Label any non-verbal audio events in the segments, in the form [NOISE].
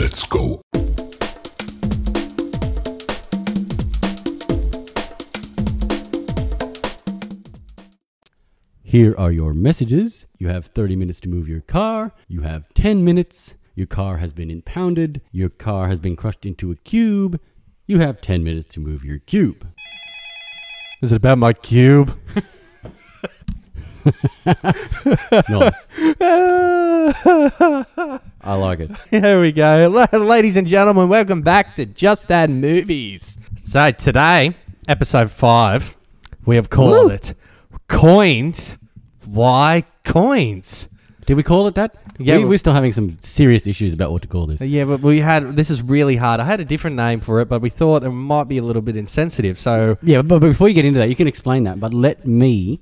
Let's go. Here are your messages. You have 30 minutes to move your car. You have 10 minutes. Your car has been impounded. Your car has been crushed into a cube. You have 10 minutes to move your cube. Is it about my cube? [LAUGHS] Nice. [LAUGHS] [LAUGHS] I like it. Here we go. [LAUGHS] Ladies and gentlemen, welcome back to Just Add Movies. So today, episode five, we have called Woo. it Coins. Why coins? Did we call it that? Yeah, we, we- we're still having some serious issues about what to call this. Yeah, but we had this is really hard. I had a different name for it, but we thought it might be a little bit insensitive. So Yeah, but, but before you get into that, you can explain that. But let me,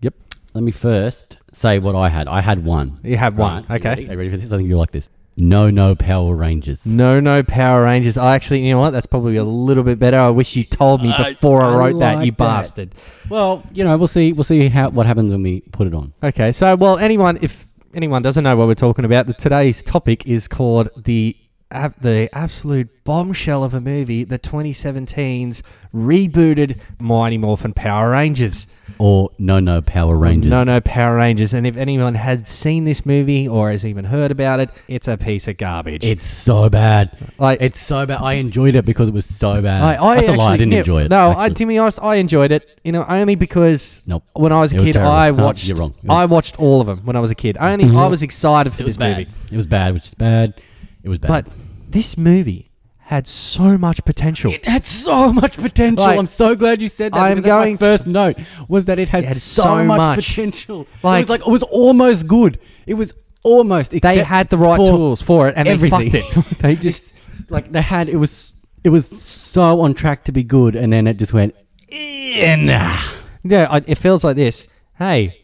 Yep. let me first say what I had. I had one. you had one. Right, you Okay. ready? Are you ready for this? I think you'll like this. No, no Power Rangers. No, no Power Rangers. I actually, you know what? That's probably a little bit better. I wish you told me before I, I wrote that, like you that. bastard. Well, you know, we'll see. We'll see how what happens when we put it on. Okay, so well, anyone if anyone doesn't know what we're talking about, the, today's topic is called the the absolute bombshell of a movie, the 2017's rebooted Mighty Morphin Power Rangers. Or no, no Power Rangers. No, no Power Rangers. And if anyone has seen this movie or has even heard about it, it's a piece of garbage. It's so bad. like It's so bad. I enjoyed it because it was so bad. I, I That's a lie. I actually- didn't yeah, enjoy it. No, I, actually. to be honest, I enjoyed it. You know, only because Nope. when I was a It kid, terrible. I No, watched. you're wrong. Was- I watched all of them when I was a kid. Only I was [LAUGHS] excited for It was this bad. movie. It was bad, which is bad. It was bad. But this movie had so much potential. it had so much potential. Like, I'm so glad you said that. I'm that's my going first note was that it had, It had so, so much, much. potential. Like- it was like it was almost good. It was almost. they had the right for tools for it, and everything. they fucked it. [LAUGHS] they just like they had it was it was so on track to be good, and then it just went. "Eh, nah." yeah. It feels like this. Hey,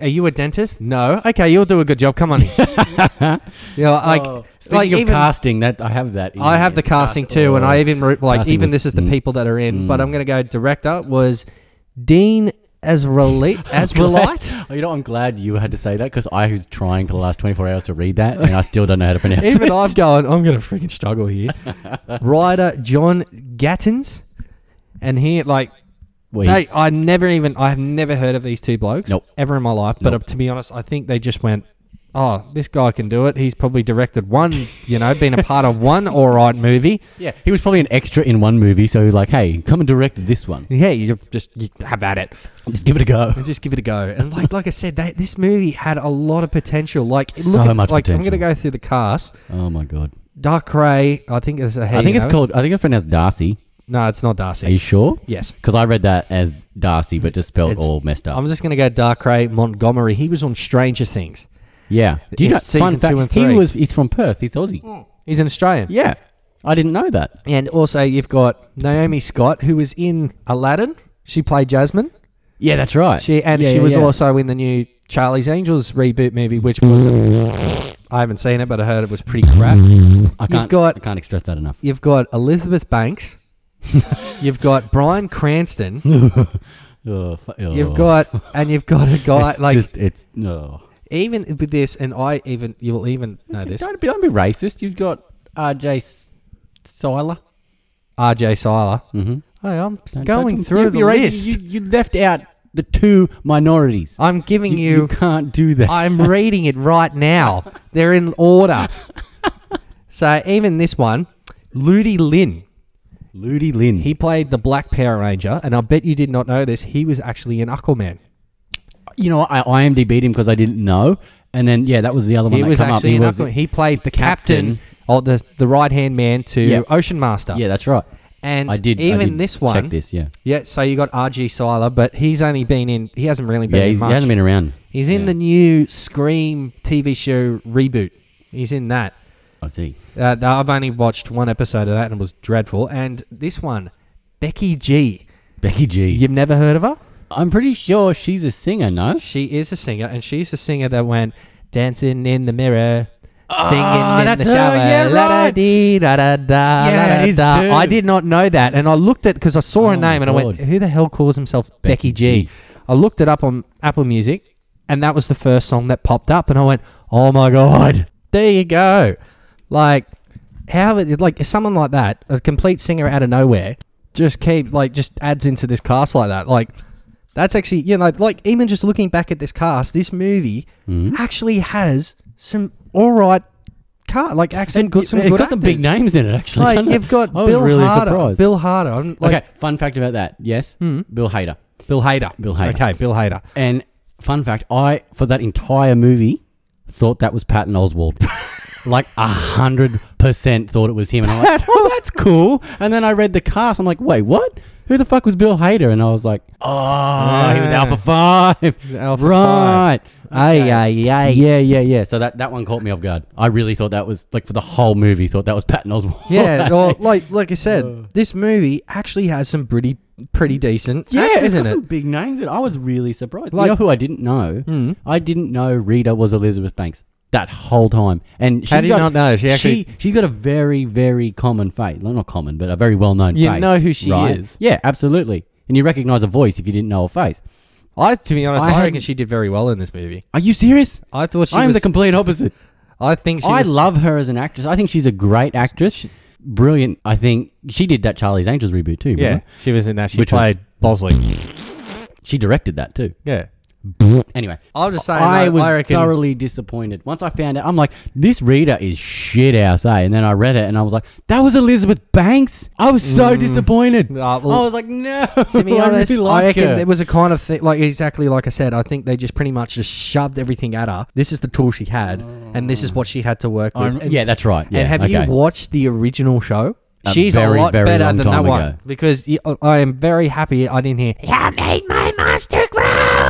are you a dentist? No. Okay, you'll do a good job. Come on. know, [LAUGHS] like, Oh, Speaking like of even casting, that I have that. in I have the casting Cast- too, and I even re- like Casting even was- this is the mm. people that are in. But Mm. I'm gonna go director was Dean Azraeli Azraelite. [LAUGHS] [LAUGHS] Oh, you know, I'm glad you had to say that because I was trying for the last 24 hours to read that, and I still don't know how to pronounce it. Even. I'm going. I'm gonna freaking struggle here. Writer John Gatins, and he like Wait, Hey, I never even I have never heard of these two blokes Nope. ever in my life. But Nope. uh, to be honest, I think they just went, "Oh, this guy can do it. He's probably directed one, you know, been a part of one [LAUGHS] all right movie. yeah, he was probably an extra in one movie, so he's like, hey, come and direct this one. Yeah, you just you have at it Just give it a go. and just give it a go." And like like I said, they, this movie had a lot of potential. Like So look at, much like I'm gonna go through the cast. Oh my god. Dark Ray, I think it's a I think it's called. I think it's pronounced Darcy. No, it's not Darcy. Are you sure? yes. Because I read that as Darcy, but just spelled It's- all messed up. I'm just gonna go Dark Ray Montgomery. He was on Stranger Things. yeah. Do you It's know? season Fun fact, two and three. he was. He's from Perth. He's Aussie. Mm. He's an Australian. Yeah. I didn't know that. And also, you've got Naomi Scott, who was in Aladdin. She played Jasmine. Yeah, that's right. She and Yeah, she yeah, was yeah. also in the new Charlie's Angels reboot movie, which was I haven't seen it, but I heard it was pretty crap. I can't. got- I can't express that enough. You've got Elizabeth Banks. [LAUGHS] you've got Bryan Cranston. [LAUGHS] Oh, oh. You've got and you've got a guy It's like just it's no. even with this, and I even you will even know this. Don't be, don't be racist. You've got RJ Cyler. R.J. Cyler. Mm-hmm. Hey, I'm just going through you, the you're list. You, you left out the two minorities. I'm giving You, you you can't do that. I'm [LAUGHS] reading it right now. They're in order. so even this one, Ludi Lin, Ludi Lin. he played the Black Power Ranger, and I bet you did not know this. He was actually in Aquaman. you know, I IMDb'd him because I didn't know, and then yeah, that was the other one He that was come up. actually He in was- Aquaman. He played the captain, captain. or the the right hand man to Yeah. Ocean Master. Yeah, that's right. and I did. I even did this check one. this. Yeah. Yeah, so you got RJ Cyler, but he's only been in. He hasn't really been Yeah, in he's, he hasn't been around. he's in yeah. the new Scream TV show reboot. He's in that. I see. Uh, I've only watched one episode of that and it was dreadful. And this one, Becky G. Becky G. You've never heard of her? I'm pretty sure she's a singer. No. She is a singer, and she's the singer that went dancing in the mirror, Ah, singing in the her, shower. yeah, la right. dee da da da. Yeah, da it is da. too. I did not know that, and I looked at because I saw Oh her name and I went, "Who the hell calls himself Becky, Becky G?" G. I looked it up on Apple Music, and that was the first song that popped up, and I went, "Oh my god!" There you go. Like, how it, like someone like that, a complete singer out of nowhere, just keep like just adds into this cast like that. Like that's actually you know like even just looking back at this cast, this movie Mhm. actually has some all right cast like accent good some good got some big names in it actually. Like you've got I was Bill really Harder, surprised. Bill Harder, like, okay, fun fact about that. Yes, Hmm. Bill Hader. Bill Hader, Bill Hader. Okay, Bill Hader. And fun fact, I for that entire movie thought that was Patton Oswalt. [LAUGHS] like a hundred percent thought it was him, and I'm like, [LAUGHS] "Oh, that's cool." And then I read the cast. I'm like, "Wait, what? Who the fuck was Bill Hader?" And I was like, "Oh, he was Yeah. Alpha Five, Alpha right? Ay, Okay. ay, ay. Yeah, yeah, yeah. So that, that one caught me off guard. I really thought that was like for the whole movie. Thought that was Patton Oswalt. Yeah, [LAUGHS] well, like like I said, this movie actually has some pretty pretty decent yeah, actors it's got in it. some big names. It. I was really surprised. Like- you know who I didn't know? Mm. I didn't know Rita was Elizabeth Banks that whole time. And she's How do you got, not know? She actually- she she's got a very very common face. Well, not common, but a very well known You face. know who she right? is. Yeah, absolutely. And you recognize a voice if you didn't know a face. I, to be honest, I I, reckon she did very well in this movie. Are you serious? I thought she was. I am was. the complete opposite. I think she I was, love her as an actress. I think she's a great actress. Brilliant. I think she did that Charlie's Angels reboot too. Yeah, remember? she was in that. She Which was- played Bosley. She directed that too. Yeah, Anyway, I'll just say I no, was I reckon, thoroughly disappointed. Once I found out, I'm like, this Rita is shit house, eh? And then I read it and I was like, that was Elizabeth Banks. I was so disappointed. Uh, well, I was like, no. [LAUGHS] to be [LAUGHS] I honest, really I like reckon her. there was a kind of thing, like exactly like I said. I think they just pretty much just shoved everything at her. This is the tool she had, and this is what she had to work with. And- yeah, that's right. Yeah, and have okay. you watched the original show? A She's very, a lot very better long than that time one because y- I am very happy I didn't hear. You made my grow.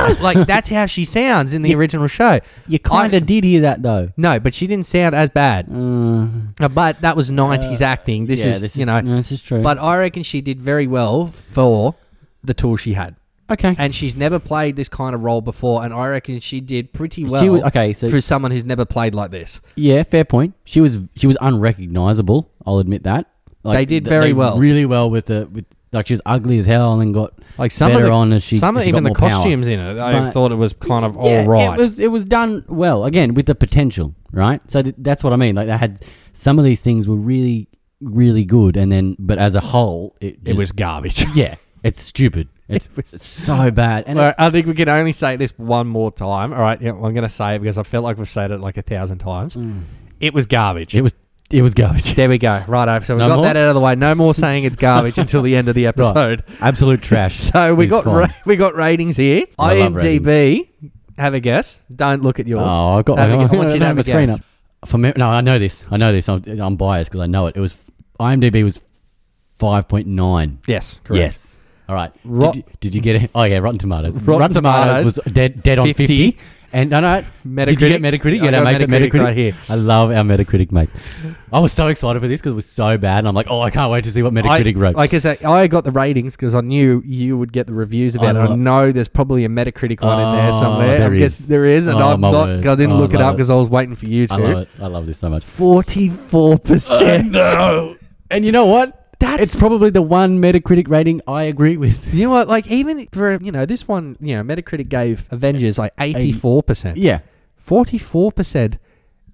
[LAUGHS] like that's how she sounds in the original show. You kind I- of did hear that though. No, but she didn't sound as bad. Uh, Uh, But that was '90s acting. This yeah, is, this you is, know. no, this is true. But I reckon she did very well for the tool she had, okay, and she's never played this kind of role before. And I reckon she did pretty well was okay. So for someone who's never played like this. yeah, fair point. She was she was unrecognizable. I'll admit that. They did th- very well. really well with the with like she was ugly as hell and then got Like some better of the, on as she some as she even the more power. costumes in it, I But- thought it was kind of Yeah, all right. It was it was done well again with the potential, right? So th- that's what I mean. Like they had some of these things were really really good, and then but as a whole, it it was garbage. [LAUGHS] yeah, it's stupid. [LAUGHS] It's, it's so bad, and right, I think we can only say this one more time. All right, yeah, I'm going to say it because I felt like we've said it like a thousand times. Mm. It was garbage. it was it was garbage. there we go. Right, so we No got more? that out of the way. No more saying it's garbage [LAUGHS] until the end of the episode. Absolute trash. [LAUGHS] So we It's got fine. ra- we got ratings here. I love IMDb. Have a guess. Don't look at yours. Oh, I've got. Have a I, gu- I want you to have a screen guess. up. For me, no, I know this. I know this. I'm, I'm biased because I know it. It was IMDb was five point nine. Yes, correct. Yes. All right. Rot- did, you, did you get it? Oh yeah, Rotten Tomatoes. Rotten Tomatoes, was dead dead on 50. fifty. And I no, no. Did you get Metacritic? Yeah, got our mates Metacritic Metacritic right here. I love our Metacritic mates. I was so excited for this because it was so bad, and I'm like, oh, I can't wait to see what Metacritic I, wrote. Like I said, I got the ratings because I knew you would get the reviews about I it. I know there's probably a Metacritic one in there Oh, somewhere. there I guess is. there is, and Oh, I'm not. word. I didn't Oh, look I it up because I was waiting for you to. I love it. I love this so much. Forty-four percent. [LAUGHS] And you know what? That's It's probably the one Metacritic rating I agree with. [LAUGHS] you know what? Like even for you know this one, you know Metacritic gave Avengers like eighty-four percent. Yeah. Forty-four percent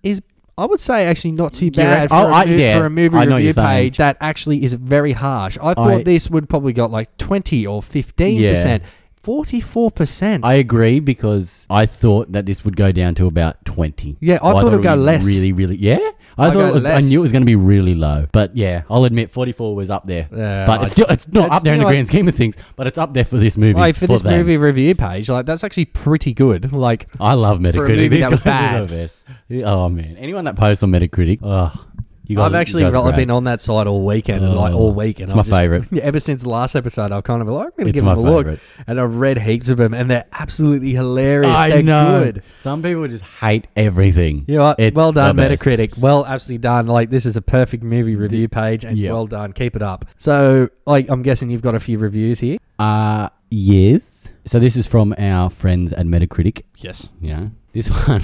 is. I would say actually not too bad reckon- for, oh, a I- mo- yeah, for a movie I review page that actually is very harsh. I thought I- this would probably got like twenty or fifteen percent. Forty-four percent. I agree because I thought that this would go down to about 20. Yeah, I thought it'd go less. Really, really. Yeah? I I'd thought it was, I knew it was going to be really low. But yeah, I'll admit 44 was up there. Yeah, but I- it's still it's not it's up there in the still- grand scheme of things, but it's up there for this movie. Like for this them. movie review page, like that's actually pretty good. Like I love Metacritic. for a movie that was bad. the best. Oh man, anyone that posts on Metacritic, oh, guys, I've actually you guys are ro- great. been on that side all weekend and like Oh, all week. And it's my I've just- favourite. Yeah, [LAUGHS] ever since the last episode, I've kind of been like, I'm gonna give them a look, and I've read heaps of them, and they're absolutely hilarious. I they're know. good. Some people just hate everything. You know what? It's well done, the best. Metacritic. Well, absolutely done. Like this is a perfect movie review page, and Yep. well done. Keep it up. So, like, I'm guessing you've got a few reviews here. Uh yes. So this is from our friends at Metacritic. Yes. Yeah. This [LAUGHS] one.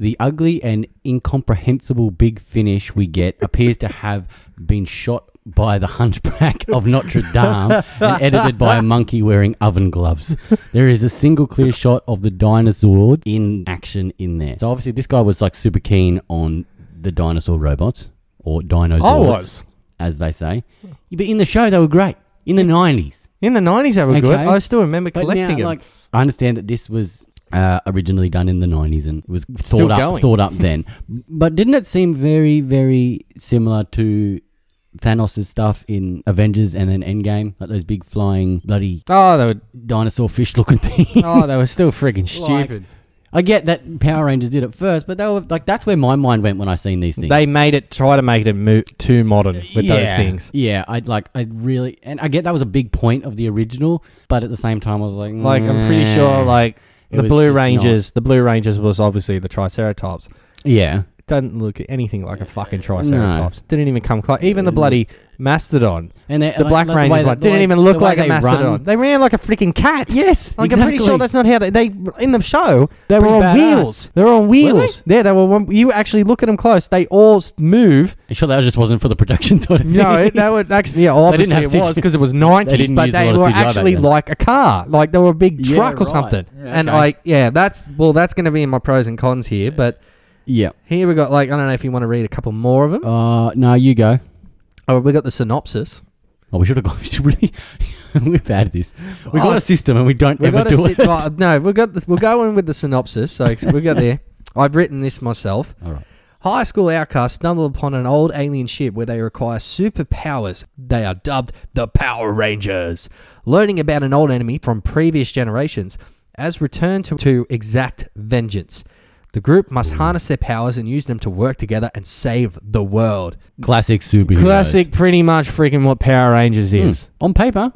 The ugly and incomprehensible big finish we get appears to have been shot by the hunchback of Notre Dame and [LAUGHS] edited by a monkey wearing oven gloves. There is a single clear shot of the dinosaur in action in there. So obviously this guy was like super keen on the dinosaur robots or dinosaurs, I was. as they say. But in the show, they were great. In the 90s. In the 90s, they were good. I still remember collecting now, them. like, I understand that this was uh, originally done in the 90s and was Still thought up, going. thought up then. [LAUGHS] But didn't it seem very, very similar to Thanos' stuff in Avengers and then Endgame? Like those big flying bloody oh, they were, dinosaur fish looking things. oh, they were still freaking [LAUGHS] stupid. I get that Power Rangers did it first, but they were like that's where my mind went when I seen these things. They made it, try to make it mo- too modern with those things. Yeah, I like I really and I get that was a big point of the original, but at the same time I was like Like, I'm pretty sure, like, It the was Blue just Rangers, the Blue Rangers was obviously the Triceratops. Yeah. Doesn't look anything like a fucking Triceratops. Didn't even come close. Even the Uh, bloody Mastodon, And they, the like- Black like the one, that- didn't even look the way like a they Mastodon. run. They ran like a freaking cat. Yes, Like I'm pretty sure exactly. that's not how they, they in the show they were Pretty on badass. wheels. They were on wheels. Yeah, they were. One, you actually look at them close. They all s- move. I'm sure that just wasn't for the production sort of thing. No, they were actually yeah. They Obviously, didn't it have was CGI. because it was [LAUGHS] They nineties, didn't but use a they lot of were CGI back actually then. like a car. Like they were a big Yeah, truck or right. something. Yeah, And okay. like yeah, that's well, that's going to be in my pros and cons here. But Yeah. here we got like I don't know if you want to read a couple more of them. Uh, no, you go. Oh, we got the synopsis. Oh, we [LAUGHS] should have gone. Really. [LAUGHS] We're bad at this. We Oh, got a system and we don't We ever got do to it. well, [LAUGHS] no, we've got this, we'll go in with the synopsis. So we got there. I've written this myself. All right. High school outcasts stumble upon an old alien ship where they require superpowers. They are dubbed the Power Rangers. Learning about an old enemy from previous generations as return to, to exact vengeance. The group must harness their powers and use them to work together and save the world. Classic superheroes. Classic, pretty much freaking what Power Rangers Hmm. is. On paper,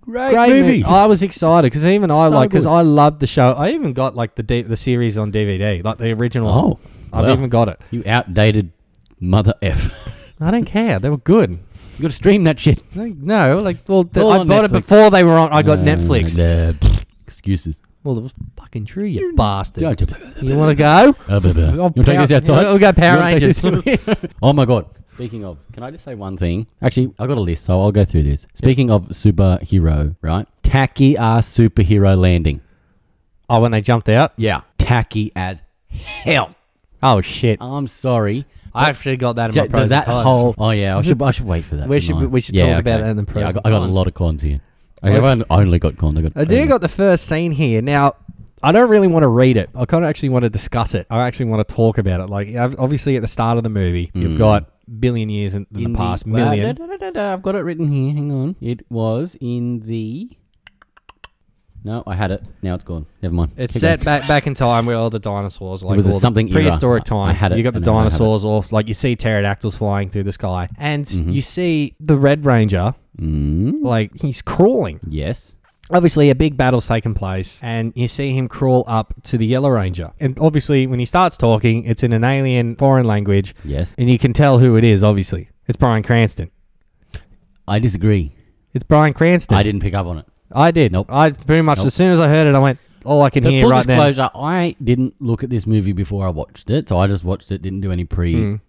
great, Great movie. movie. I was excited because even I So like because good. I loved the show. I even got like the D- the series on DVD, like the original. Oh, I've well. even got it. You outdated mother f. [LAUGHS] I don't care. They were good. You got to stream that shit. No, like well, th- All I on bought it Netflix. before they were on. I got Uh, Netflix. nah, pfft, excuses. Well, it was fucking true, you bastard. Go. You want to go? Uh, blah, blah. You want to take this outside? We'll go Power You wanna take [LAUGHS] Rangers. this? [LAUGHS] oh my god. Speaking of, can I just say one thing? Actually, I've got a list, so I'll go through this. Speaking of superhero, right? Tacky ass superhero landing. oh, when they jumped out. Yeah. Tacky as hell. Oh shit! I'm sorry. I actually got that in So my pros that and cons. whole. Oh yeah, I should. I should wait for that. We shouldn't should- I? we should Yeah, talk about okay. it in the pros Yeah, I and got, I got a cons. lot of cons here. I Okay. haven't only got. I got. I do got the first scene here. Now, I don't really want to read it. I kind of actually want to discuss it. I actually want to talk about it. Like, obviously, at the start of the movie, you've Mm. got billion years in, in, in the past. well, million. da, da, da, da, I've got it written here. Hang on. It was in the. No, I had it. Now it's gone. Never mind. It's Keep set going. back back in time where all the dinosaurs, like was a all the something era. prehistoric time. I had it You got the and I have it. dinosaurs off, like you see pterodactyls flying through the sky, and Mhm. you see the Red Ranger, Mm, like he's crawling. yes. Obviously, a big battle's taken place, and you see him crawl up to the Yellow Ranger. And obviously, when he starts talking, it's in an alien foreign language, Yes. and you can tell who it is. Obviously, it's Bryan Cranston. I disagree. It's Bryan Cranston. I didn't pick up on it. I did. Nope. I pretty much Nope. as soon as I heard it, I went, "All I can So hear full right now." disclosure, I didn't look at this movie before I watched it. So I just watched it, didn't do any pre, Mm.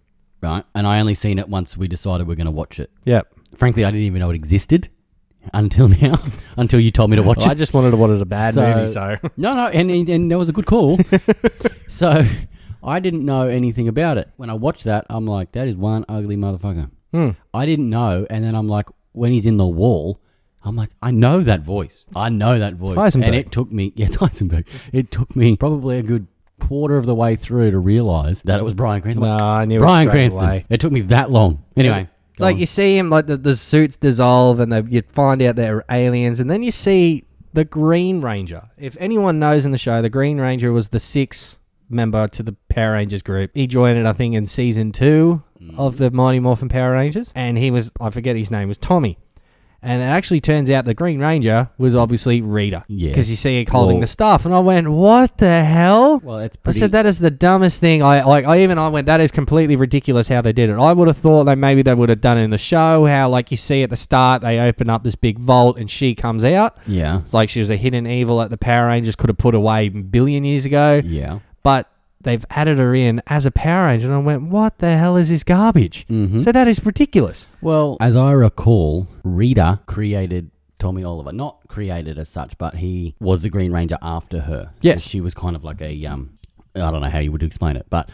right? And I only seen it once we decided we're going to watch it. Yep. Frankly, I didn't even know it existed until [LAUGHS] now, until you told me to watch Well, I it. just wanted to wanted a bad So- movie, so [LAUGHS] No, no, and, and, and that was a good call. [LAUGHS] so I didn't know anything about it. When I watched that, I'm like, that is one ugly motherfucker. Hmm. I didn't know. And then I'm like, when he's in the wall, I'm like, I know that voice. I know that voice. Heisenberg. And it took me, yeah, [LAUGHS] it's Heisenberg. It took me probably a good quarter of the way through to realize that it was Bryan Cranston. no, I knew Bryan it straight Cranston. away. It took me that long. Anyway. go Like on. you see him, like the, the suits dissolve, and they, you find out they're aliens, and then you see the Green Ranger. If anyone knows in the show, the Green Ranger was the sixth member to the Power Rangers group. He joined it, I think, in season two mm. of the Mighty Morphin Power Rangers, and he was I forget his name was Tommy. And it actually turns out the Green Ranger was obviously Rita. Yeah. Because you see her holding Well- the stuff. And I went, what the hell? well, it's I pretty. said that is the dumbest thing. I like. I even I went. That is completely ridiculous how they did it. I would have thought that maybe they would have done it in the show. How like you see at the start, they open up this big vault and she comes out. yeah. It's like she was a hidden evil that the Power Rangers could have put away a billion years ago. Yeah. But they've added her in as a Power Ranger, and I went, "What the hell is this garbage?" Mm-hmm. So that is ridiculous. Well, as I recall, Rita created Tommy Oliver. Not created as such, but he was the Green Ranger after her. Yes. she was kind of like a um, I don't know how you would explain it, but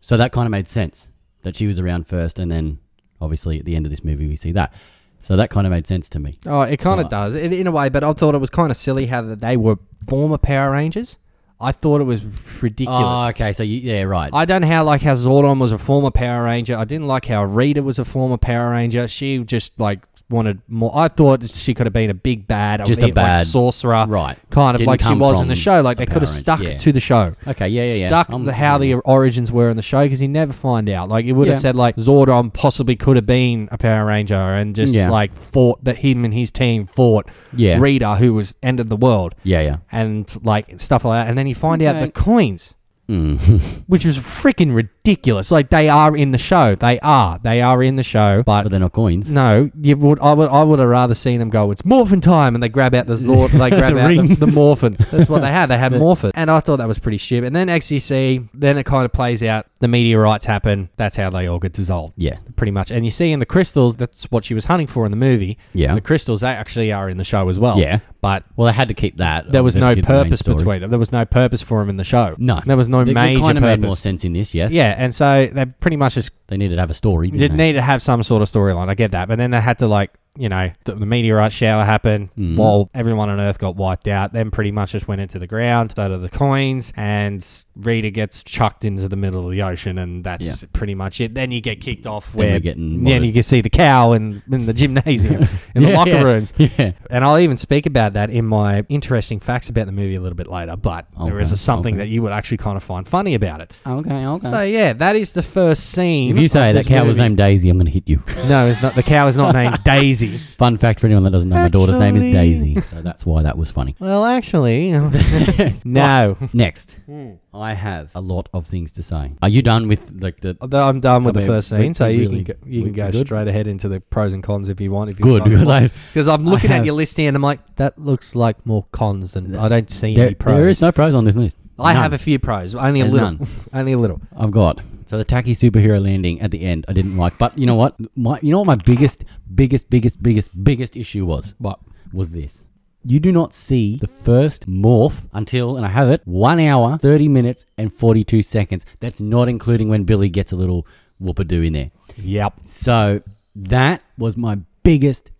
so that kind of made sense. that she was around first, and then obviously at the end of this movie we see that. So that kind of made sense to me. Oh, it kind of does in, in a way, but I thought it was kind of silly how that they were former Power Rangers. I thought it was ridiculous. Oh, okay. So you, yeah, right. I don't know how like how Zordon was a former Power Ranger. I didn't like how Rita was a former Power Ranger. She just like wanted more. I thought she could have been a big bad, Just a like, bad- sorcerer, right. kind of Didn't like she come was in the show. Like a they could have stuck yeah. to the show. Okay. Yeah, yeah, yeah. Stuck I'm- the, how the origins were in the show because you never find out. Like it would Yeah. have said like Zordon possibly could have been a Power Ranger and just Yeah. like fought that him and his team fought Yeah. Rita who was ended the world Yeah, yeah. and like stuff like that. And then you find out the coins Mm. [LAUGHS] which was freaking ridiculous. Like they are in the show. They are. They are in the show. But, but they're not coins. no, you would. I would. I would have rather seen them go. It's morphin time, and they grab out the [LAUGHS] Zord. They grab The out the, rings. the morphin. That's what they had. They had [LAUGHS] morphin, and I thought that was pretty shit. And then XCC. Then it kind of plays out. The meteorites happen. That's how they all get dissolved. Yeah. Pretty much. And you see in the crystals. That's what she was hunting for in the movie. Yeah. The crystals they actually are in the show as well. Yeah. But Well, they had to keep that. there was no the- the purpose between them. There was no purpose for them in the show. No. There was no They, major kind of made more sense in this, yes. Yeah, and so they pretty much just They needed to have a story. You Didn't did they? need to have some sort of storyline. I get that, but then they had to like you know the, the meteorite shower happened Mhm. while everyone on Earth got wiped out. Then pretty much just went into the ground. So do the coins, and Rita gets chucked into the middle of the ocean, and that's Yeah. pretty much it. Then you get kicked off Then where getting yeah, and you can see the cow in, in the gymnasium, [LAUGHS] in the Yeah, locker yeah. rooms. Yeah. And I'll even speak about that in my interesting facts about the movie a little bit later. But there is Okay, a something okay. that you would actually kind of find funny about it. Okay, okay. So yeah, that is the first scene. if you say that cow was named Daisy, I'm going to hit you. No, it's not. The cow is not named [LAUGHS] Daisy. Fun fact for anyone that doesn't know, my daughter's name is Actually- Daisy. So that's why that was funny. Well, actually, [LAUGHS] [LAUGHS] no. Next, hmm. I have a lot of things to say. Are you done with like the Although I'm done with I the mean, first we- scene, so we you really- can go, you we- can go we good? straight ahead into the pros and cons if you want. If you good because I because I'm looking have- at your list here and I'm like, that looks like more cons than I don't see there, any pros. there is no pros on this list. I None. have a few pros, only a There's little, none. [LAUGHS] only a little. I've got so the tacky superhero landing at the end. I didn't like, but you know what? My you know what my biggest, biggest, biggest, biggest, biggest issue was. What? was this. You do not see the first morph until, and I have it, 1 hour, 30 minutes, and 42 seconds. That's not including when Billy gets a little whoop-a-doo in there. Yep. So that was my biggest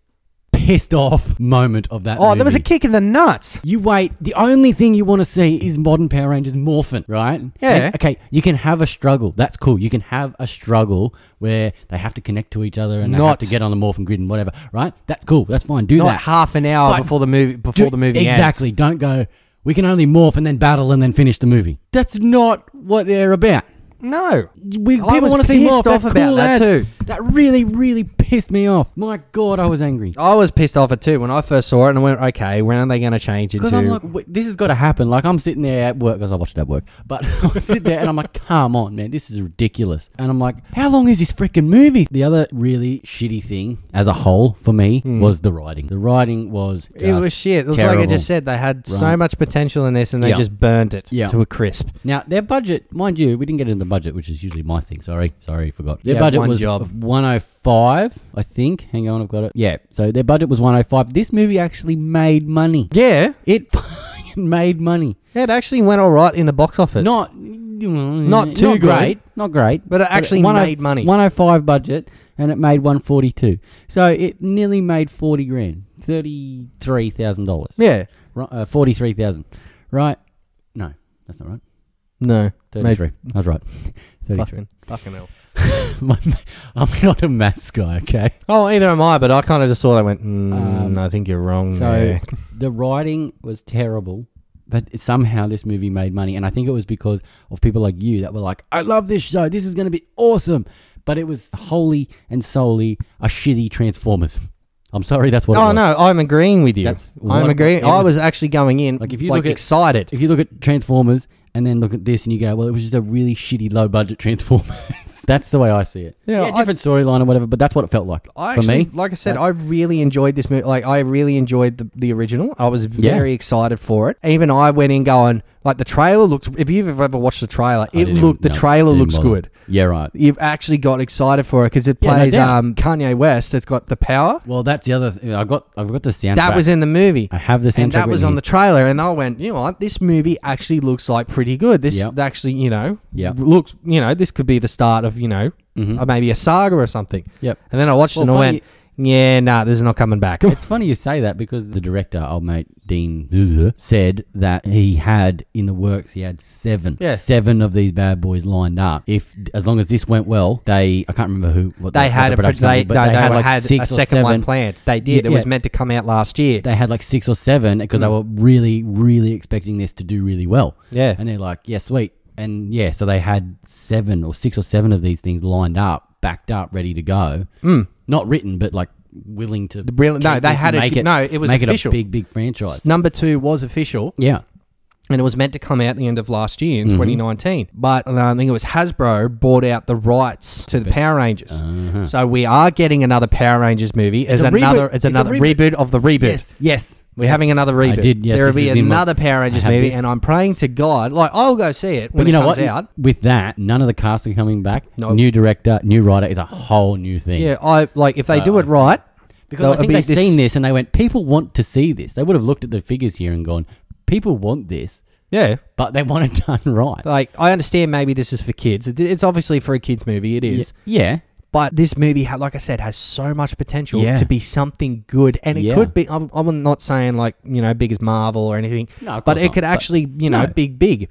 pissed off moment of that Oh, there was a kick in the nuts. You wait. The only thing you want to see is modern Power Rangers morphin, right? Yeah. And, okay, you can have a struggle. That's cool. You can have a struggle where they have to connect to each other and they have to get on the morphin grid and whatever, right? That's cool. That's fine. Do Not that. half an hour But before the movie before Do- the movie ends. exactly. Don't go. We can only morph and then battle and then finish the movie. That's not what they're about. No. We, I people was want to see pissed morph. off That's about cool, that lad. too. That really, really pissed me off. My God, I was angry. I was pissed off at too when I first saw it and I went, okay, when are they going to change into? Because I'm like, "Wait, this has got to happen. Like, I'm sitting there at work, because I watched it at work. But [LAUGHS] I sit there and I'm like, come on, man, this is ridiculous. And I'm like, how long is this freaking movie? The other really shitty thing, as a whole, for me, Hmm. was the writing. The writing was. It was shit. It was like I terrible. just said. They had so Right. much potential in this, and they Yeah. just burned it Yeah. to a crisp. Now their budget, mind you, we didn't get into the budget, which is usually my thing. Sorry, sorry, forgot. Their Yeah, budget one was job. 105, I think. Hang on, I've got it. Yeah, so their budget was 105. This movie actually made money. Yeah, It [LAUGHS] fucking made money. yeah. It actually went all right in the box office. Not not too good. great, not great, But it actually 10 made money. 105 budget, and it made 142. So it nearly made 40 grand, thirty-three thousand dollars, yeah. Uh, Forty-three thousand, right? No, that's not right. No. Thirty-three. I was right. Thirty-three. Fucking, fucking hell. [LAUGHS] My- I'm not a maths guy, okay? Oh, either am I, but I kind of just saw that. Went. Mm, Um, I think you're wrong. So there. [LAUGHS] the writing was terrible, but somehow this movie made money, and I think it was because of people like you that were like, "I love this show. This is going to be awesome," but it was wholly and solely a shitty Transformers. I'm sorry, that's what. it Oh was. no, I'm agreeing with you. That's what I'm agreeing. I was- actually going in Like, if you like look at- excited. If you look at Transformers and then look at this and you go, "Well, it was just a really shitty low budget Transformers." [LAUGHS] that's the way I see it. Yeah, Yeah, I- different storyline or whatever, but that's what it felt like I for actually, me. like I said, I really enjoyed this movie. Like I really enjoyed the, the original. I was Yeah. very excited for it. Even I went in going like the trailer looks. If you've ever watched the trailer, I it didn't looked. The even- no, trailer didn't looks bother. good. Yeah, right. You've actually got excited for it because it Yeah, no plays doubt. um, Kanye West. It's got the power. Well, that's the other. Thing. I got. I've got the soundtrack. That was in the movie. I have the soundtrack. And that was on the trailer, and I went, you know what? This movie actually looks like pretty good. This Yep. actually, you know, Yep. looks, you know, this could be the start of, you know, or maybe a saga or something. Yep. And then I watched Well, it and I funny- went, yeah, nah, this is not coming back. It's funny you say that because the director, old mate Dean, said that he had in the works, he had seven, Yeah. seven of these bad boys lined up. If as long as this went well, they I can't remember who what the, they what had the a, they, no, they, had like had six a second one planned. They did. Yeah, it was yeah. meant to come out last year. They had like six or seven because they Mm. were really, really expecting this to do really well. yeah. And they're like, yeah, sweet. And yeah, so they had seven or six or seven of these things lined up, backed up, ready to go. Mm. Not written, but like willing to. Real- no, they had it- no, it was make official. it a big, big franchise. Number two was official. Yeah. and it was meant to come out the end of last year in Mhm. 2019. But uh, I think it was Hasbro bought out the rights to the Power Rangers. Uh-huh. So we are getting another Power Rangers movie. It's, another. It's, It's another reboot. reboot. of the reboot. Yes. Yes. We're having another reboot. did, yes, there will be in my- another Power Rangers movie, this. and I'm praying to God. Like I'll go see it when But you it know comes what? out. With that, none of the cast are coming back. No. New director, new writer is a whole new thing. Yeah, I like if they do it right. Because They'll, I think they've this- seen this and they went, people want to see this. They would have looked at the figures here and gone, people want this, Yeah, but they want it [LAUGHS] done right. like I understand maybe this is for kids. It, it's obviously for a kids movie. It is. Yeah. But this movie, like I said, has so much potential Yeah. to be something good, and it Yeah. could be. I'm, I'm not saying like you know big as Marvel or anything, No, but it not, could actually you know No. big big.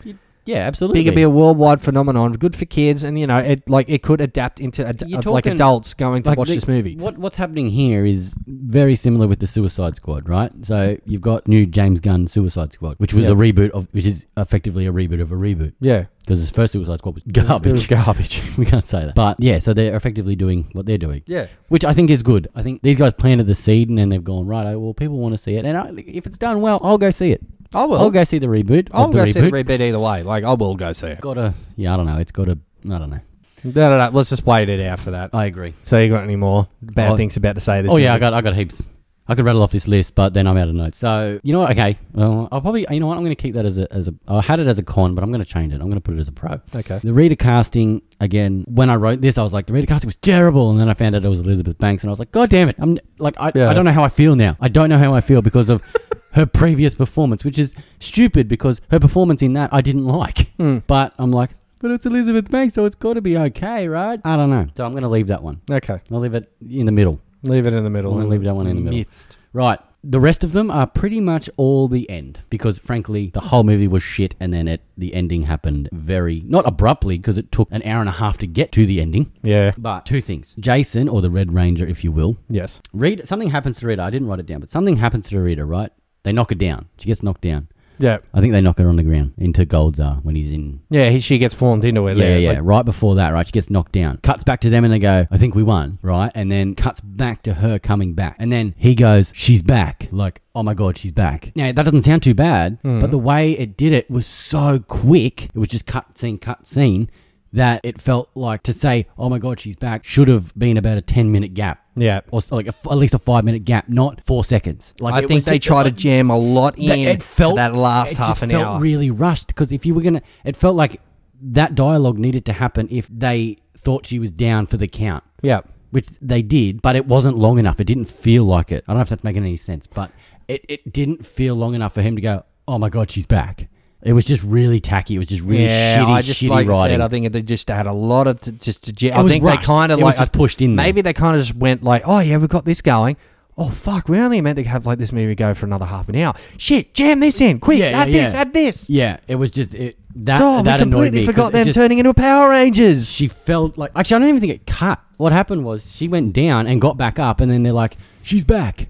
Yeah, absolutely. Big could be a worldwide phenomenon, good for kids, and you know it like it could adapt into ad- You're like talking- adults going to Like watch the- this movie. What what's happening here is very similar with the Suicide Squad, right? So you've got new James Gunn Suicide Squad, which was Yeah. a reboot of, which is effectively a reboot of a reboot Yeah, because the first Suicide Squad was It was garbage. garbage. [LAUGHS] we can't say that, but yeah, so they're effectively doing what they're doing, Yeah, which I think is good. I think these guys planted the seed and then they've gone right. Oh, well, people want to see it, and I, if it's done well, I'll go see it. I will. I'll go see the reboot. I'll of the go reboot. see the reboot either way. Like I will go see it. Got to, yeah, I don't know. It's got to, I don't know. No, no, no. Let's just wait it out for that. I agree. So you got any more bad Oh. things about to say? This Oh yeah, I got I got heaps. I could rattle off this list, but then I'm out of notes. So you know what? Okay, well, I'll probably you know what I'm going to keep that as a as a. I had it as a con, but I'm going to change it. I'm going to put it as a pro. okay. The Rita casting again. When I wrote this, I was like, the Rita casting was terrible, and then I found out it was Elizabeth Banks, and I was like, God damn it! I'm like, I, Yeah. I don't know how I feel now. I don't know how I feel because of [LAUGHS] her previous performance, which is stupid because her performance in that I didn't like. Hmm. But I'm like, but it's Elizabeth Banks, so it's got to be okay, right? I don't know. So I'm going to leave that one. Okay. I'll leave it in the middle. Leave it in the middle. I'm gonna leave that one in the middle. Midst. Right. The rest of them are pretty much all the end because, frankly, the whole movie was shit, and then it the ending happened very not abruptly because it took an hour and a half to get to the ending. Yeah. But two things: Jason, or the Red Ranger, if you will, Yes. read something happens to Rita. I didn't write it down, but something happens to Rita. Right? They knock her down. She gets knocked down. Yeah. I think they knock her on the ground into Goldzar when he's in Yeah. He, she gets formed into it. yeah, yeah, Like. Right before that, right, she gets knocked down. Cuts back to them and they go, I think we won, right? And then cuts back to her coming back. And then he goes, She's back. Like, oh my God, she's back. Now, that doesn't sound too bad, but hmm. the way it did it was so quick. It was just cut scene, cut scene. That it felt like to say, "Oh my God, she's back," should have been about a ten minute gap, yeah. or like a at least a five minute gap, not four seconds. Like I think was they try to jam a lot in that- it felt that last it half an felt hour. really rushed because if you were gonna, it felt like that dialogue needed to happen if they thought she was down for the count, yeah. which they did, but it wasn't long enough. It didn't feel like it. I don't know if that's making any sense, but it, it didn't feel long enough for him to go, "Oh my god, she's back." It was just really tacky. It was just really yeah, shitty, I just shitty like writing. said, I think they just had a lot of t- just to. It I think rushed. they kind of like just pushed in there. Maybe they kind of just went like, oh yeah, we've got this going. Oh fuck, we only meant to have like this movie go for another half an hour. Shit, jam this in quick. Yeah, add yeah, this, yeah. add this. yeah, it was just it, that. oh, that we annoyed completely forgot them just- turning into Power Rangers. she felt like actually I don't even think it cut. What happened was she went down and got back up, and then they're like, "She's back."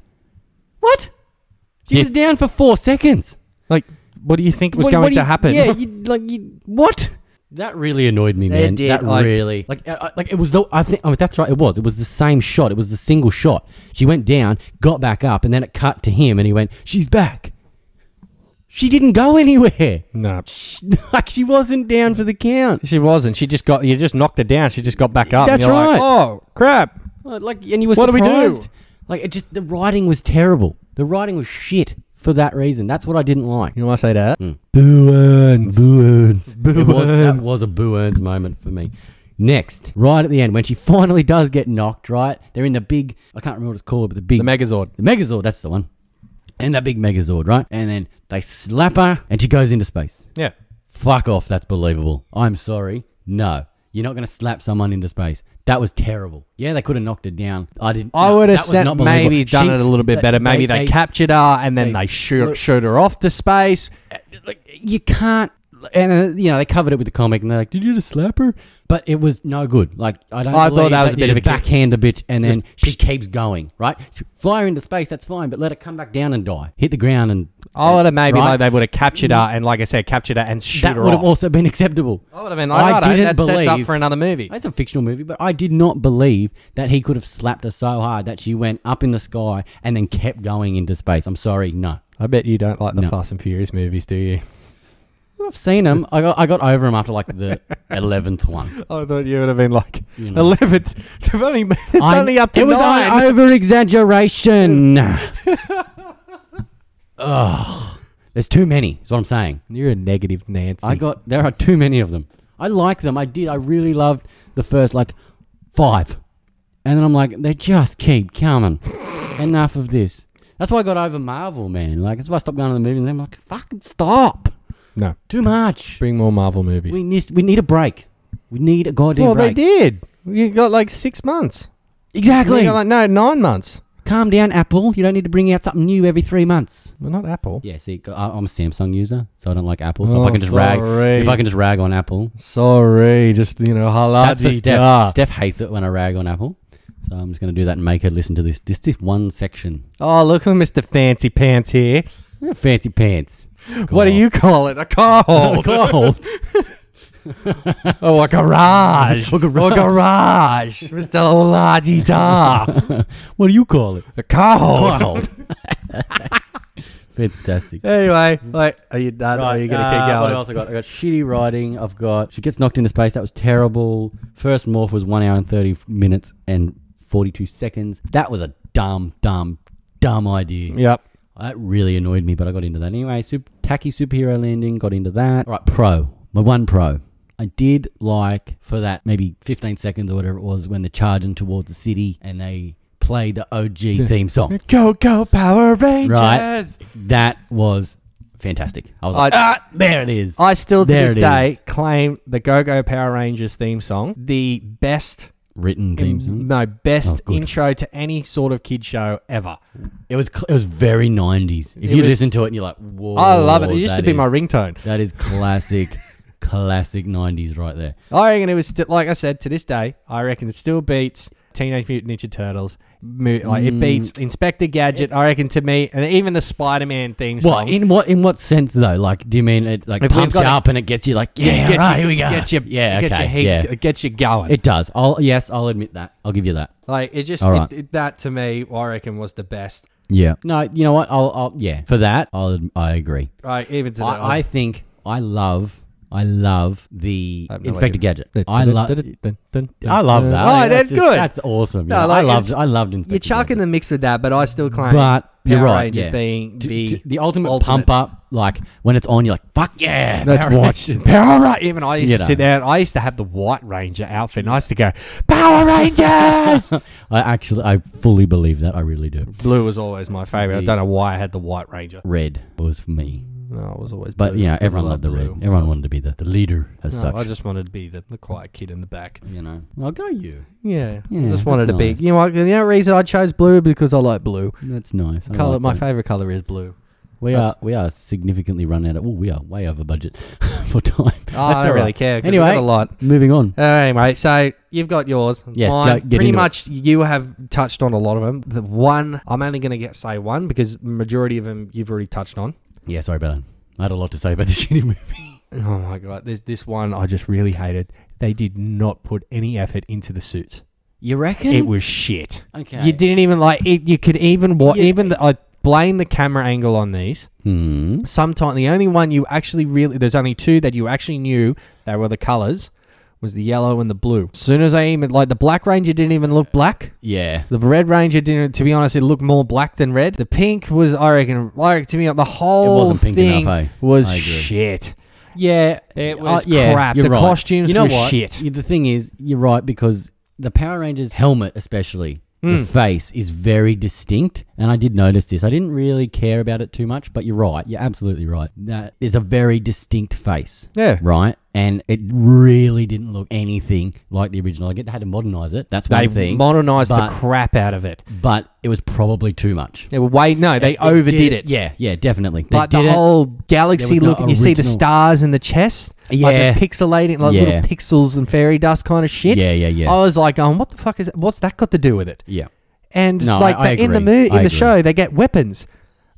What? She Yeah. was down for four seconds. Like, what do you think was What- going what do to you- happen? Yeah, [LAUGHS] you, like you, what? That really annoyed me, It man. did, That like- really, like, uh, uh, like it was the. I think. Oh, that's right. It was. It was the same shot. It was the single shot. She went down, got back up, and then it cut to him, and he went, "She's back." She didn't go anywhere. no, [LAUGHS] She, like she wasn't down for the count. she wasn't. She just got you just knocked her down. She just got back up. That's and you're like, right. oh crap. Like, and you were What do we do? surprised. Like, it just the writing was terrible. The writing was shit for that reason. That's what I didn't like. You want to say that? Mm. Boo earns. Boo Earns. Boo It was, that was a Boo Earns moment for me. Next, right at the end, when she [LAUGHS] finally does get knocked, right? They're in the big, I can't remember what it's called, but the big, The Megazord. the Megazord, that's the one. And that big Megazord, right? And then they slap her and she goes into space. Yeah. Fuck off, that's believable. I'm sorry. No. You're not going to slap someone into space. That was terrible. Yeah, they could have knocked it down. I didn't. I would have said maybe done She- it a little bit they- better. Maybe they, they- captured her and then they they, shoot, flew- shoot her off to space. Uh, like you can't and uh, you know they covered it with the comic and they're like did you just slap her? But it was no good. Like i don't I thought that was a bit of a backhand a bitch and then she keeps going right? Fly her into space that's fine but let her come back down and die. Hit the ground and I would have maybe Right. like they would have captured her and, like I said, captured her and shoot that her That would have also been acceptable. I would have been I like, right, didn't that sets up for another movie. it's a fictional movie but i did not believe that he could have slapped her so hard that she went up in the sky and then kept going into space. I'm sorry no. I bet you don't like the No. Fast and Furious movies, do you? I've seen them i got, I got over them after like the [LAUGHS] 11th one I thought you would have been like you know. eleventh. They've only it's I- only up to it was nine. over exaggeration. [LAUGHS] Ugh. There's too many. Is what I'm saying. You're a negative Nancy. I got there are too many of them. I like them. I did. I really loved the first like five, and then I'm like, they just keep coming. [LAUGHS] Enough of this. That's why I got over Marvel, man. Like that's why I stopped going to the movies. And I'm like, fucking stop. No. Too much. Bring more Marvel movies. We need we need a break. We need a goddamn break. well, they did. You got like six months. Exactly. You got like no nine months. Calm down, Apple. You don't need to bring out something new every three months. Well, not Apple. Yeah, see, I- I'm a Samsung user, so I don't like Apple. So if Oh, I can just rag, if I can just rag on Apple, Sorry, just you know, that's for haladi Steph. Steph hates it when I rag on Apple, so I'm just going to do that and make her listen to this. This this one section. Oh, look at Mr. Fancy Pants here. Yeah, Fancy pants. What do you call it? A car hold. Cold. oh, a garage. A garage. A garage. Mr. Oladi Da. what do you call it? A car hold. Cold. [LAUGHS] Fantastic. Anyway, like, are you done? or are you going to uh, keep What going? else I got? I got shitty writing. I've got she gets knocked into space. That was terrible. First morph was one hour and thirty minutes and forty two seconds. That was a dumb, dumb, dumb idea. Yep. That really annoyed me, but I got into that anyway. Super, tacky superhero landing. Got into that. All right, pro. My one pro. I did like for that maybe 15 seconds or whatever it was when they're charging towards the city and they play the OG theme song. [LAUGHS] Go, go, Power Rangers. Right. That was fantastic. I was like, I- ah, there it is. I still to There this day is. claim the Go Go Power Rangers theme song the best Written theme song. no best Oh, good. intro to any sort of kid show ever. It was cl- it was very 90s. If It you was- listen to it and you're like, whoa. I love it. It used to that be my is- ringtone. That is classic, [LAUGHS] classic 90s right there. I reckon it was still like I said to this day. I reckon it still beats Teenage Mutant Ninja Turtles. Mo- Like it Mm. beats Inspector Gadget. I reckon to me, and even the Spider-Man theme What in what in what sense though? Like, do you mean it like If we've pumps you up and it gets you like, yeah, right, you, here we go. Gets you, yeah, it gets your heaps, yeah. it gets you going. It does. I'll yes, I'll admit that. I'll give you that. like it just All it- it- that to me, I reckon was the best. Yeah. No, you know what? I'll, I'll yeah. For that, I'll I agree. Like even to the, I, I think I love I love the I have no Inspector idea. Gadget. I love I love that. Oh, I that's just- good. That's awesome. No, Yeah, like, I loved it's- I loved Inspector You're chucking Gadget. the mix with that, but I still claim But Power you're right. Rangers yeah. being To- the to- the ultimate, ultimate. pump up, like when it's on, you're like, fuck yeah, Let's Power watch Rangers. [LAUGHS] Power Rangers. Even I used You to know. sit there. and I used to have the White Ranger outfit, and I used to go Power Rangers. [LAUGHS] I actually, I fully believe that. I really do. Blue was always my favorite. I don't know why I had the White Ranger. Red was for me, No, it was always. but blue you know, because I everyone loved loved the red. blue. Everyone wanted to be the, the leader as No, such. I just wanted to be the, the quiet kid in the back. you know, I'll go you. Yeah, Yeah, I just wanted to that's be. You know what? You know the reason I chose blue because I like blue. That's nice. I Color. like my that. favorite color is blue. We That's- are we are significantly run out of. Oh, we are way over budget [LAUGHS] for time. [LAUGHS] Oh, I That's don't all really right. care. 'cause we Anyway. got a lot. Moving on. Uh, anyway, so you've got yours. Yes, Mine, go- get pretty into it. much you have touched on a lot of them. The one I'm only going to get say one because majority of them you've already touched on. Yeah, sorry about that. I had a lot to say about this [LAUGHS] shitty movie. Oh my god, there's this one I just really hated. They did not put any effort into the suits. You reckon? It was shit. okay. You didn't even like it. You could even what Yeah. even the, I blame the camera angle on these. Hmm. Sometimes the only one you actually really there's only two that you actually knew they were the colors was the yellow and the blue. As soon as I even like the black ranger didn't even look black. Yeah. The Red Ranger didn't. To be honest, it looked more black than red. The pink was, I reckon, like to me, the whole wasn't pink thing enough, eh? was I shit. Yeah. It uh, was yeah, crap. You're the right. costumes you know were what? shit. The thing is, you're right because the Power Rangers helmet, especially Mm. the face, is very distinct, and I did notice this. I didn't really care about it too much, but you're right. You're absolutely right. That is a very distinct face. Yeah. Right. And it really didn't look anything like the original. I get they had to modernize it. That's one They thing. modernized the but- crap out of it. but it was probably too much. They were way no, they overdid it. Yeah, yeah, definitely. They Like the it. whole galaxy There was look, and you see the original- stars in the chest, Yeah. like the pixelating, like Yeah. little pixels and fairy dust kind of shit. Yeah, yeah, yeah. I was like, going, what the fuck is? What's that got to do with it? Yeah. And No, like I- I the, in the agree. mo- in I the agree. show, they get weapons.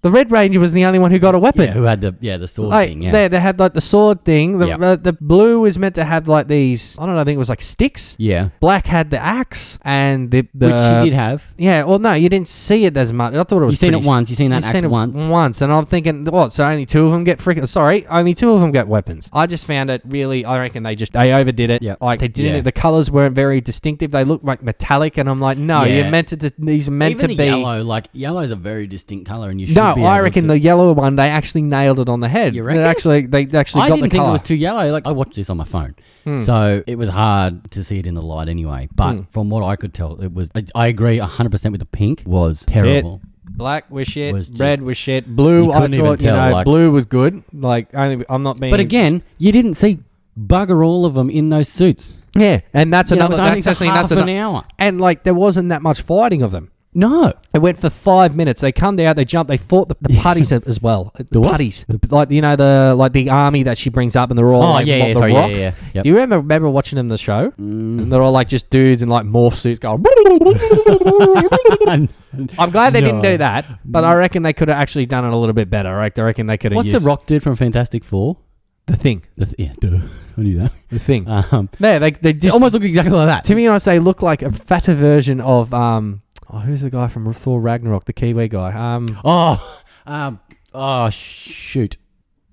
The Red Ranger was the only one who got a weapon. Yeah, who had the yeah the sword like thing? Yeah. they, they had like the sword thing. The, Yep. uh, the blue was meant to have like these. I don't know. I think it was like sticks. yeah. Black had the axe and the, the Which she did have. Yeah. Well, no, you didn't see it as much. I thought it was. You seen it once. You seen that You've act seen it once. once, and I'm thinking, what? So only two of them get freaking. Sorry, only two of them get weapons. I just found it really. I reckon they just they overdid it. Yeah. Like they didn't. Yeah. The colors weren't very distinctive. They looked like metallic, and I'm like, no, Yeah. you're meant to. are meant Even to the be. yellow, like yellow is a very distinct color, and you should No, be I able reckon to- the yellow one they actually nailed it on the head. You It reckon? actually, they actually I got didn't the think color. it was too yellow. Like I watched this on my phone, Hmm. so it was hard to see it in the light anyway. But Hmm. from what I could tell, it was. I, I agree hundred percent with the pink was terrible. Black was shit. Was just- red was shit. Blue, You I couldn't even thought you tell, know, like- blue was good. Like only, I'm not being. But again, you didn't see bugger all of them in those suits. yeah, and that's You know, it another. was only That's for actually half that's an ano- hour. And like there wasn't that much fighting of them. No, It went for five minutes. They come out, they jump, they fought the, the putties as well. The, what? putties, like you know the like the army that she brings up, and they're all Oh, like, yeah, yeah, the sorry, rocks. yeah, yeah. Yep. Do you remember remember watching them the show? Mm. And they're all like just dudes in like morph suits going. [LAUGHS] I'm glad they didn't do that, but I reckon they could have actually done it a little bit better. Right? I reckon they could have What's used the rock dude from Fantastic Four? the thing, The th- yeah, duh. [LAUGHS] I knew that. the thing. Um, yeah, they they they just almost look exactly like that. to me I say look like a fatter version of um. Oh, who's the guy from Thor Ragnarok? The Kiwi guy. Um. Oh, um, oh, shoot.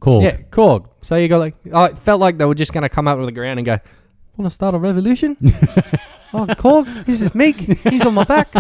Cool. Yeah, Korg. So you got like, oh, it felt like they were just going to come up with the ground and go, "Want to start a revolution?" [LAUGHS] oh, Korg, this is Miek. He's on my back.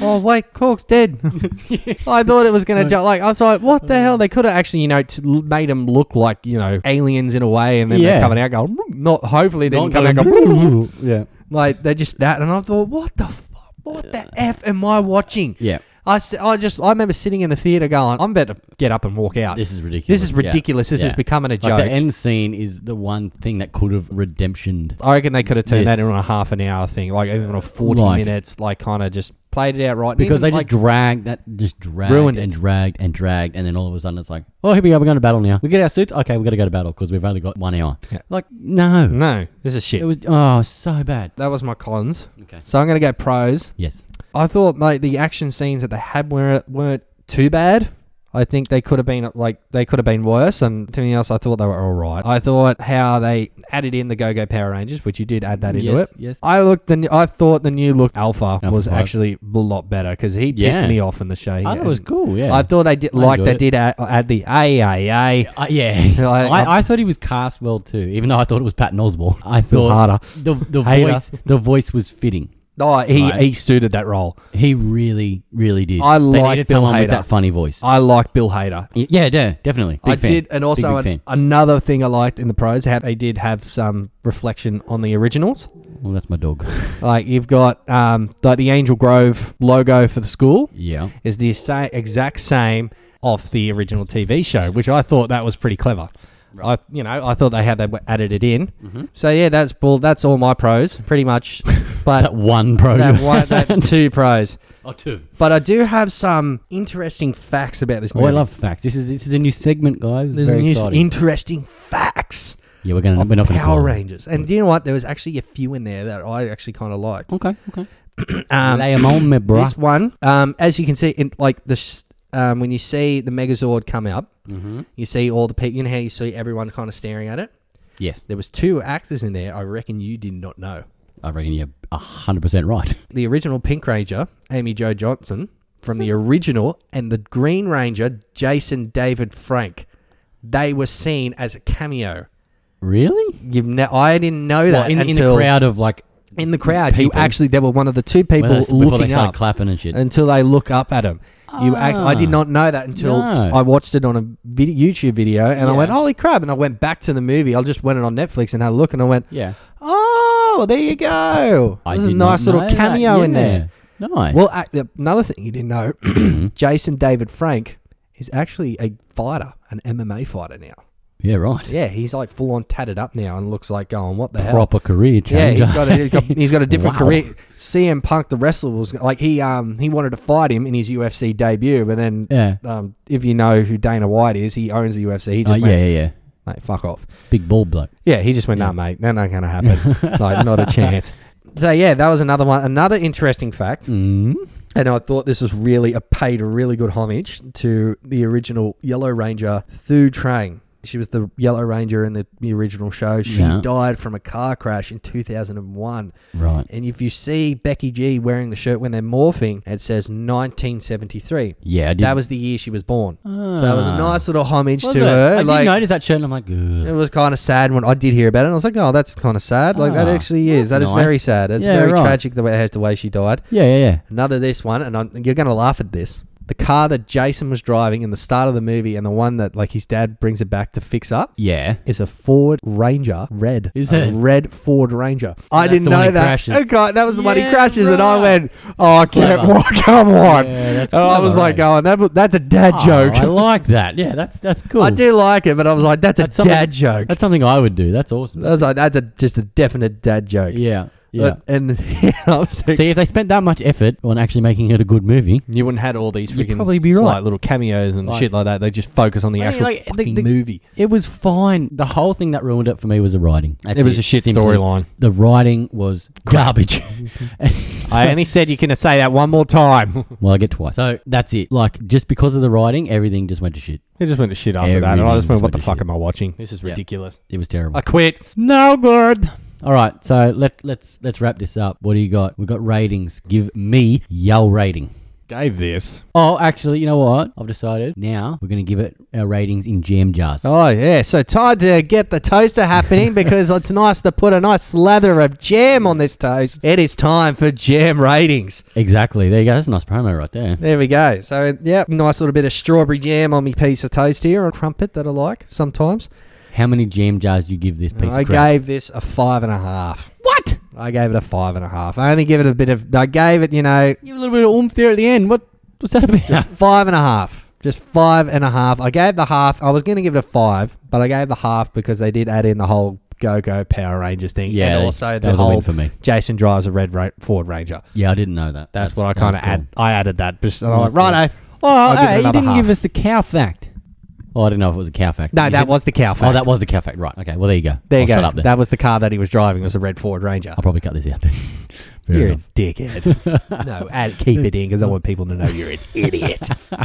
oh wait, Korg's dead. [LAUGHS] I thought it was going to jump. Like I was like, what the hell? They could have actually, you know, t- made them look like you know aliens in a way, and then they're Yeah. coming out going, "Vroom." not. Hopefully they Not didn't come out going, [LAUGHS] yeah. like they're just that. And I thought, what the, f- what the f am I watching? Yeah. I, st- I just I remember sitting in the theater going, I'm about to get up and walk out. This is ridiculous. This is Yeah. ridiculous. This Yeah. is becoming a Like joke. the end scene is the one thing that could have redemptioned. I reckon they could have turned that Yes. into a half an hour thing, like even a 40 Like- minutes, like kind of just played it out right. Because they just like, dragged that, just dragged Ruined and it. dragged and dragged, and then all of a sudden it's like, oh, here we go, we're going to battle now. We get our suits, okay, we got to go to battle because we've only got one hour. Yeah. Like, no, no, this is shit. it was oh so bad. that was my cons. Okay. So I'm going to go pros. Yes. I thought like the action scenes that they had weren't weren't too bad. I think they could have been like they could have been worse, and to me else, I thought they were all right. I thought how they added in the Go Go Power Rangers, which you did add that into yes. it. Yes. I looked the I thought the new look Alpha, Alpha was five. actually a lot better because he pissed Yeah. me off in the show. I thought it was cool. Yeah. I thought they did I like enjoyed they it. did add, add the AAA. Uh, yeah, [LAUGHS] Like, I, I thought he was cast well too, even though I thought it was Patton Oswalt. I thought Hader. the the Hader. voice the voice was fitting. Oh, he Right. he suited that role. He really, really did. I they like needed Bill someone with Hader. that funny voice. I like Bill Hader. Y- yeah, yeah, definitely. Big I fan. did, and also big, big an- fan. another thing I liked in the pros, how they did have some reflection on the originals. Well, that's my dog. [LAUGHS] Like you've got um, like the Angel Grove logo for the school yeah. is the sa- exact same off the original TV show, which I thought that was pretty clever. I, you know, I thought they had that added it in. Mm-hmm. So yeah, that's bull. That's all my pros, pretty much. [LAUGHS] But That one pro. that [LAUGHS] one, that two pros. oh, two. But I do have some interesting facts about this Oh, movie. I love facts. This is this is a new segment, guys. It's There's very new exciting. interesting facts yeah, we're gonna of we're not gonna Power call it. Rangers. And do you know what? There was actually a few in there that I actually kind of liked. Okay, okay. [CLEARS THROAT] Um, Lay 'em on me, bruh. this one, um, as you can see, in like the sh- um, when you see the Megazord come up, Mm-hmm. you see all the people. You know how you see everyone kind of staring at it. Yes, There was two actors in there. I reckon you did not know. I reckon you're hundred percent right. [LAUGHS] The original Pink Ranger, Amy Jo Johnson, from the original, and the Green Ranger, Jason David Frank. They were seen as a cameo. Really? You've ne- I didn't know that in, in until crowd of like in the crowd. You people. actually, they were one of the two people well, that's before they looking started up clapping and shit. until they look up at him. You act, I did Ah. not know that until s- No. I watched it on a vid- YouTube video, and I went, "Holy crap!" And I went back to the movie. I just went it on Netflix and had a look, and I went, yeah, "Oh, there you go." I There's a did not nice little know that. cameo in Yeah. there. Nice. Well, ac- another thing you didn't know, [CLEARS THROAT] Jason David Frank is actually a fighter, an MMA fighter now. Yeah, right. Yeah, he's like full on tatted up now and looks like going, what the hell? Proper career Yeah, he's got, a, he's got [LAUGHS] he's got a different Wow. career. CM Punk, the wrestler, was like he um he wanted to fight him in his UFC debut, but then yeah. um if you know who Dana White is, he owns the UFC. He Oh, just yeah, went, yeah, yeah. Mate, fuck off. Big ball bloke. Yeah, he just went, Yeah. nah, mate, that ain't gonna happen. [LAUGHS] like, not a chance. So yeah, that was another one. Another interesting fact, Mm. and I thought this was really a paid a really good homage to the original Yellow Ranger Thuy Trang. She was the Yellow Ranger in the, the original show. She Yeah. died from a car crash in 2001. Right. And if you see Becky G wearing the shirt when they're morphing, it says 1973. Yeah, I did. That was the year she was born. So it was a Ah. nice little homage to it? her. I like did notice that shirt and I'm like, it Ugh. was kind of sad when I did hear about it. And I was like, oh, that's kind of sad. Like that Ah, actually is. that's That is nice. very sad. It's Yeah, very right. tragic the way the way she died. Yeah, yeah, yeah. Another this one, and I'm, you're going to laugh at this. The car that Jason was driving in the start of the movie, and the one that like his dad brings it back to fix up, Yeah. is a Ford Ranger red. Is a it? red Ford Ranger. I that's didn't the one know he that. crashes. [LAUGHS] Oh God, that was the one he Yeah, crashes, and I right. went, "Oh, I can't Clever. walk. [LAUGHS] Come on!" Yeah, that's and I was like, eh? "Going, that, that's a dad Oh, joke." I [LAUGHS] like that. Yeah, that's that's cool. I do like it, but I was like, "That's a That's something- dad joke." That's something I would do. That's awesome. I was like, "That's a just a definite dad joke." Yeah. Yeah. But- and [LAUGHS] yeah, I was thinking, See, if they spent that much effort on actually making it a good movie, you wouldn't had all these You'd freaking probably be slight right. little cameos and Like- shit like that. They just focus on the I mean, actual like, the- fucking the- movie. it was fine. The whole thing that ruined it for me was the writing. That's it was a shit Simply, storyline. The writing was garbage. And [LAUGHS] so- I only said you can say that one more time. [LAUGHS] well, I get twice. So that's it. Like just because of the writing, everything just went to shit. it just went to shit after that, and I Everything just went, just "What the went to fuck shit. am I watching? This is Yeah. ridiculous." It was terrible. I quit. No good. All right, so let let's let's wrap this up. What do you got? We've got ratings. Give me yell rating. Gave this. Oh, actually, you know what? I've decided. Now we're going to give it our ratings in jam jars. Oh yeah, so time to get the toaster happening [LAUGHS] because it's nice to put a nice slather of jam on this toast. It is time for jam ratings. Exactly. There you go. That's a nice promo right there. There we go. So yep, nice little bit of strawberry jam on me piece of toast here, a crumpet that I like sometimes. How many jam jars do you give this piece I of crap? gave this a five and a half. what? I gave it a five and a half. I only give it a bit of. I gave it, you know, You have a little bit of oomph there at the end. What? What's that about? just five and a half. Just five and a half. I gave the half. I was going to give it a five, but I gave the half because they did add in the whole Go Go Power Rangers thing, yeah, and also that the was a win whole for me. Jason drives a red Ra- Ford Ranger. Yeah, I didn't know that. That's, what I kind of add. I added that. Just, and I Nice went, righto. Oh, I'll give it hey, you another didn't half. give us the cow fact. Oh, I didn't know if it was a cow fact. No, You that said- was the cow fact. Oh, that was the cow fact. Right. Okay. Well, there you go. There you I'll go. Shut up there. That was the car that he was driving. It was a red Ford Ranger. I'll probably cut this out. Then. [LAUGHS] Fair You're enough. a dickhead. [LAUGHS] no, add, keep it in because I want people to know you're an [LAUGHS] idiot.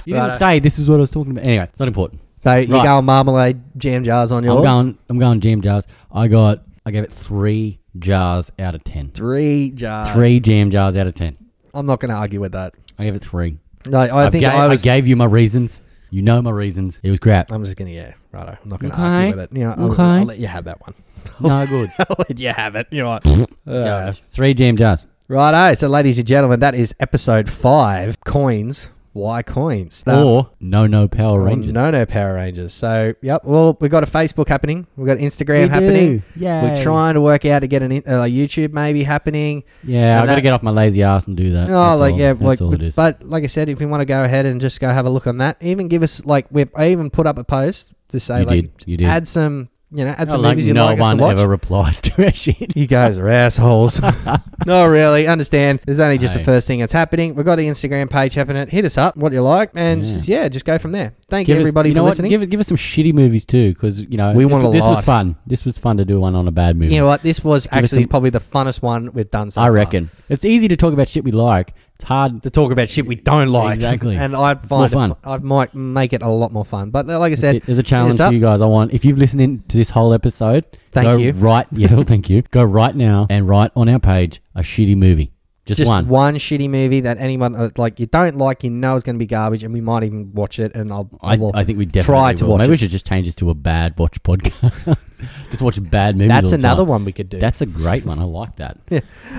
You didn't Righto. say this is what I was talking about. Anyway, it's not important. So you Right. going marmalade jam jars on yours? I'm going. I'm going jam jars. I got. I gave it three jars out of ten. three jars. Three jam jars out of ten. I'm not going to argue with that. I gave it three. No, I I've think I was. gave you my reasons. You know my reasons. It was crap. I'm just going to yeah, righto. I'm not going to Okay. argue with it. You know, I'll, Okay. I'll let you have that one. [LAUGHS] no good. [LAUGHS] I'll let you have it. You know what? Go. Uh, Three jam jars. righto. So, ladies and gentlemen, that is episode five. Coins. Why coins? Um, or no no Power Rangers. No, no Power Rangers. So, yep. Well, we've got a Facebook happening. We've got Instagram We happening. Yeah. We're trying to work out to get an in- uh, YouTube maybe happening. Yeah, I got to get off my lazy ass and do that. Oh, That's like all. yeah, That's like all it is. but like I said, if you want to go ahead and just go have a look on that, even give us like we I even put up a post to say you like did. You did. add some you know add some like movies you'd no like us one to watch. ever replies to our [LAUGHS] shit. You guys are assholes. [LAUGHS] [LAUGHS] no, really. Understand. There's only just the first thing that's happening. We've got the Instagram page happening. Hit us up, what you like, and Yeah. just, yeah, just go from there. Thank you us- everybody you for know what? listening. Give, it- give us some shitty movies too, because you know We this, want a this lot. was fun. This was fun to do one on a bad movie. you know what? This was us actually some- probably the funnest one we've done so I far. reckon it's easy to talk about shit we like. It's hard. to talk about shit we don't like. Exactly. [LAUGHS] And I more find it fun. fu- I might make it a lot more fun. But like I That's said, it. There's a challenge up. for you guys. I want if you've listened in to this whole episode, Thank go you. Right, [LAUGHS] yeah, well, thank you. Go right now and write on our page a shitty movie. Just, just one. one. shitty movie that anyone uh, like you don't like, you know is going to be garbage, and we might even watch it. And I'll, I I, will. I think we definitely try to will. watch Maybe it. we should just change this to a bad watch podcast. [LAUGHS] just watch bad movies. that's all the another time. one we could do. That's a great one. I like that.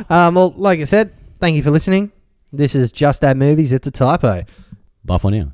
um, well, like I said, thank you for listening. This is Just That Movies. It's a typo. Bye for now.